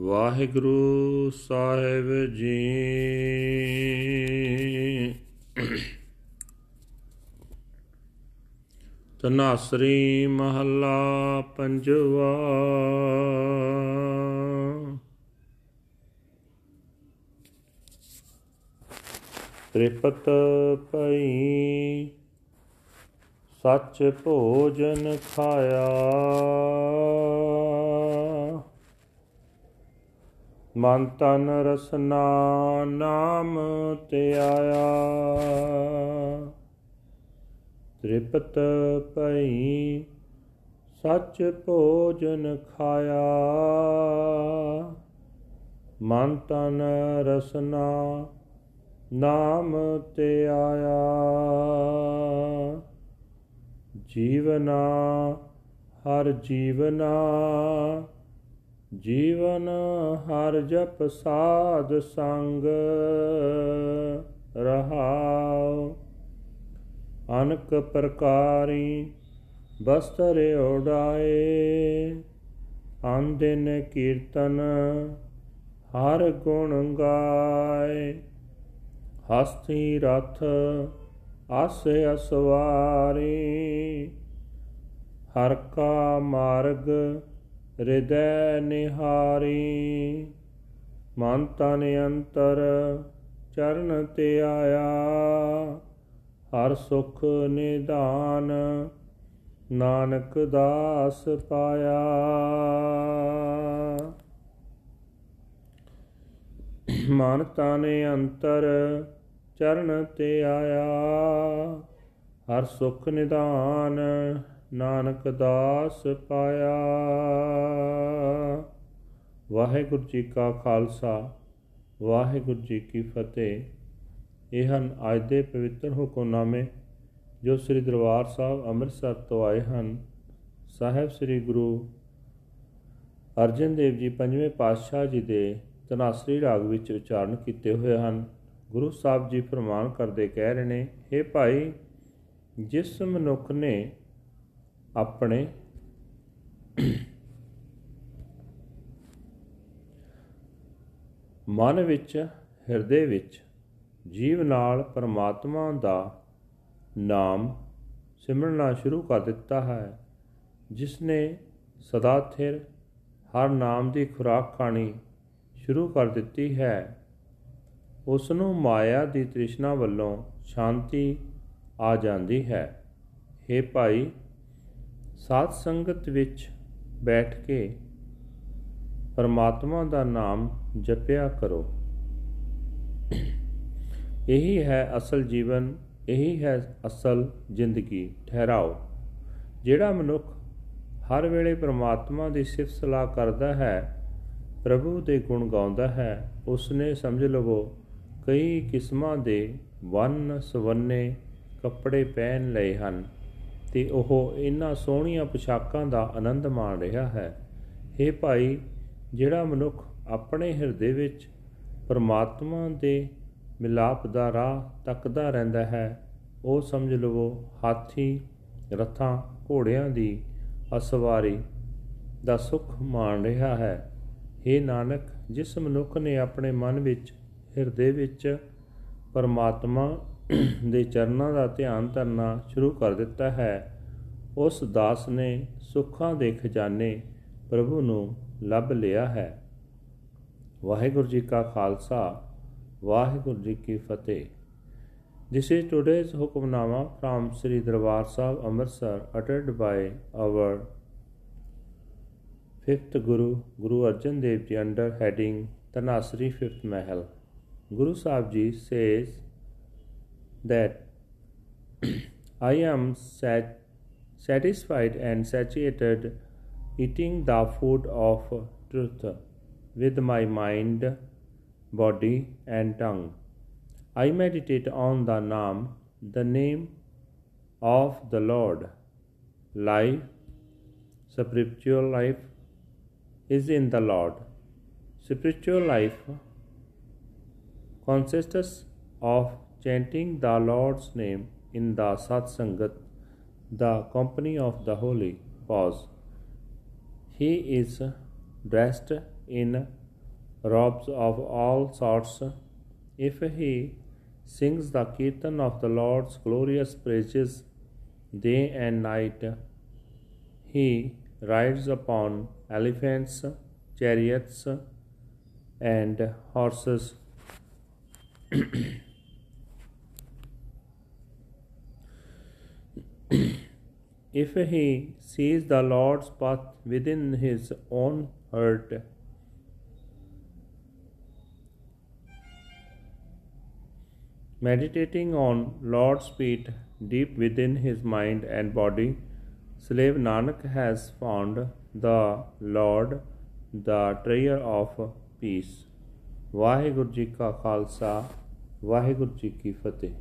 ਵਾਹਿਗੁਰੂ ਸਾਹਿਬ ਜੀ। ਤਨਾਸਰੀ ਮਹੱਲਾ ਪੰਜਵਾ। ਤ੍ਰਿਪਤ ਭਈ ਸੱਚ ਭੋਜਨ ਖਾਇਆ। ਮਨ ਤਨ ਰਸਨਾ ਨਾਮ ਤੇ ਆਇਆ। ਤ੍ਰਿਪਤ ਭਈ ਸੱਚ ਭੋਜਨ ਖਾਇਆ। ਮਨ ਤਨ ਰਸਨਾ ਨਾਮ ਤੇ ਆਇਆ। ਜੀਵਨਾ ਹਰ ਜੀਵਨਾ ਜੀਵਨ ਹਰ ਜਪ ਸਾਧ ਸੰਗ ਰਹਾਉ। ਅਨਕ ਪ੍ਰਕਾਰੀ ਬਸਤਰ ਓੜਾਏ ਆਂਦਿਨ ਕੀਰਤਨ ਹਰ ਗੁਣ ਗਾਏ। ਹਸਤੀ ਰਥ ਆਸ ਅਸਵਾਰੀ। ਹਰ ਕਾ ਮਾਰਗ ਹਿਰਦੈ ਨਿਹਾਰੀ, ਮਨ ਤਨ ਅੰਤਰ ਚਰਨ ਤੇ ਆਇਆ। ਹਰ ਸੁਖ ਨਿਧਾਨ ਨਾਨਕ ਦਾਸ ਪਾਇਆ। ਮਨ ਤਨ ਅੰਤਰ ਚਰਨ ਤੇ ਆਇਆ। ਹਰ ਸੁਖ ਨਿਧਾਨ ਨਾਨਕ ਦਾਸ ਪਾਇਆ। ਵਾਹਿਗੁਰੂ ਜੀ ਕਾ ਖਾਲਸਾ, ਵਾਹਿਗੁਰੂ ਜੀ ਕੀ ਫਤਿਹ। ਇਹ ਹਨ ਅੱਜ ਦੇ ਪਵਿੱਤਰ ਹੁਕਮਨਾਮੇ ਜੋ ਸ੍ਰੀ ਦਰਬਾਰ ਸਾਹਿਬ ਅੰਮ੍ਰਿਤਸਰ ਤੋਂ ਆਏ ਹਨ। ਸਾਹਿਬ ਸ੍ਰੀ ਗੁਰੂ ਅਰਜਨ ਦੇਵ ਜੀ ਪੰਜਵੇਂ ਪਾਤਸ਼ਾਹ ਜੀ ਦੇ ਤਨਾਸਰੀ ਰਾਗ ਵਿੱਚ ਉਚਾਰਨ ਕੀਤੇ ਹੋਏ ਹਨ। ਗੁਰੂ ਸਾਹਿਬ ਜੀ ਫਰਮਾਨ ਕਰਦੇ ਕਹਿ ਰਹੇ ਨੇ हे ਭਾਈ, ਜਿਸ ਮਨੁੱਖ ਨੇ ਆਪਣੇ ਮਨ ਵਿੱਚ, ਹਿਰਦੇ ਵਿੱਚ, ਜੀਵ ਨਾਲ ਪਰਮਾਤਮਾ ਦਾ ਨਾਮ ਸਿਮਰਨਾ ਸ਼ੁਰੂ ਕਰ ਦਿੱਤਾ ਹੈ ਜਿਸ ਨੇ ਸਦਾ ਥਿਰ ਹਰ ਨਾਮ ਦੀ ਖੁਰਾਕ ਖਾਣੀ ਸ਼ੁਰੂ ਕਰ ਦਿੱਤੀ ਹੈ। ਉਸ ਨੂੰ ਮਾਇਆ ਦੀ ਤ੍ਰਿਸ਼ਨਾ ਵੱਲੋਂ ਸ਼ਾਂਤੀ ਆ ਜਾਂਦੀ ਹੈ। हे ਭਾਈ ਸਾਧ ਸੰਗਤ ਵਿੱਚ ਬੈਠ ਕੇ ਪਰਮਾਤਮਾ ਦਾ ਨਾਮ ਜਪਿਆ ਕਰੋ। ਇਹੀ ਹੈ ਅਸਲ ਜੀਵਨ, ਇਹੀ ਹੈ ਅਸਲ ਜ਼ਿੰਦਗੀ। ਠਹਿਰਾਓ। ਜਿਹੜਾ ਮਨੁੱਖ ਹਰ ਵੇਲੇ ਪਰਮਾਤਮਾ ਦੀ ਸਿਫਤ ਸਲਾਹ ਕਰਦਾ ਹੈ, ਪ੍ਰਭੂ ਦੇ ਗੁਣ ਗਾਉਂਦਾ ਹੈ, ਉਸਨੇ ਸਮਝ ਲਵੋ, ਕਈ ਕਿਸਮਾਂ ਦੇ ਵੰਨ ਸਵੰਨੇ ਕੱਪੜੇ ਪਹਿਨ ਲਏ ਹਨ। ਤੇ ਉਹ ਇਹਨਾਂ ਸੋਹਣੀਆਂ ਪੋਸ਼ਾਕਾਂ ਦਾ ਆਨੰਦ ਮਾਣ ਰਿਹਾ ਹੈ। हे ਭਾਈ, ਜਿਹੜਾ ਮਨੁੱਖ ਆਪਣੇ ਹਿਰਦੇ ਵਿੱਚ ਪਰਮਾਤਮਾ ਦੇ ਮਿਲਾਪ ਦਾ ਰਾਹ ਤੱਕਦਾ ਰਹਿੰਦਾ ਹੈ, ਉਹ ਸਮਝ ਲਵੋ ਹਾਥੀ, ਰਥਾਂ, ਘੋੜਿਆਂ ਦੀ ਅਸਵਾਰੀ ਦਾ ਸੁੱਖ ਮਾਣ ਰਿਹਾ ਹੈ। हे ਨਾਨਕ, ਜਿਸ ਮਨੁੱਖ ਨੇ ਆਪਣੇ ਮਨ ਵਿੱਚ, ਹਿਰਦੇ ਵਿੱਚ ਪਰਮਾਤਮਾ ਦੇ ਚਰਨਾਂ ਦਾ ਧਿਆਨ ਧਰਨਾ ਸ਼ੁਰੂ ਕਰ ਦਿੱਤਾ ਹੈ ਉਸ ਦਾਸ ਨੇ ਸੁੱਖਾਂ ਦੇ ਖਜ਼ਾਨੇ ਪ੍ਰਭੂ ਨੂੰ ਲੱਭ ਲਿਆ ਹੈ ਵਾਹਿਗੁਰੂ ਜੀ ਕਾ ਖਾਲਸਾ ਵਾਹਿਗੁਰੂ ਜੀ ਕੀ ਫਤਿਹ This is today's Hukamnama from Sri Darbar Sahib Amritsar uttered by our fifth Guru, Guru Arjan Dev Ji under heading Tanasri Fifth Mahal. Guru Sahib Ji says that I am sat- satisfied and satiated eating the food of truth with my mind, body, and tongue. I meditate on the Naam, the name of the Lord. Life, spiritual life, is in the Lord. Spiritual life consists of chanting the Lord's name in the Satsangat, the company of the holy. Pause. He is dressed in robes of all sorts. If he sings the kirtan of the Lord's glorious praises day and night, he rides upon elephants, chariots, and horses. if he sees the Lord's path within his own heart, meditating on Lord's feet deep within his mind and body, slave Nanak has found the Lord, the treasure of peace. Waheguru ji ਕਾ ਖਾਲਸਾ ਵਾਹਿਗੁਰੂ ਜੀ ਕੀ ਫਤਿਹ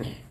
Mm-hmm.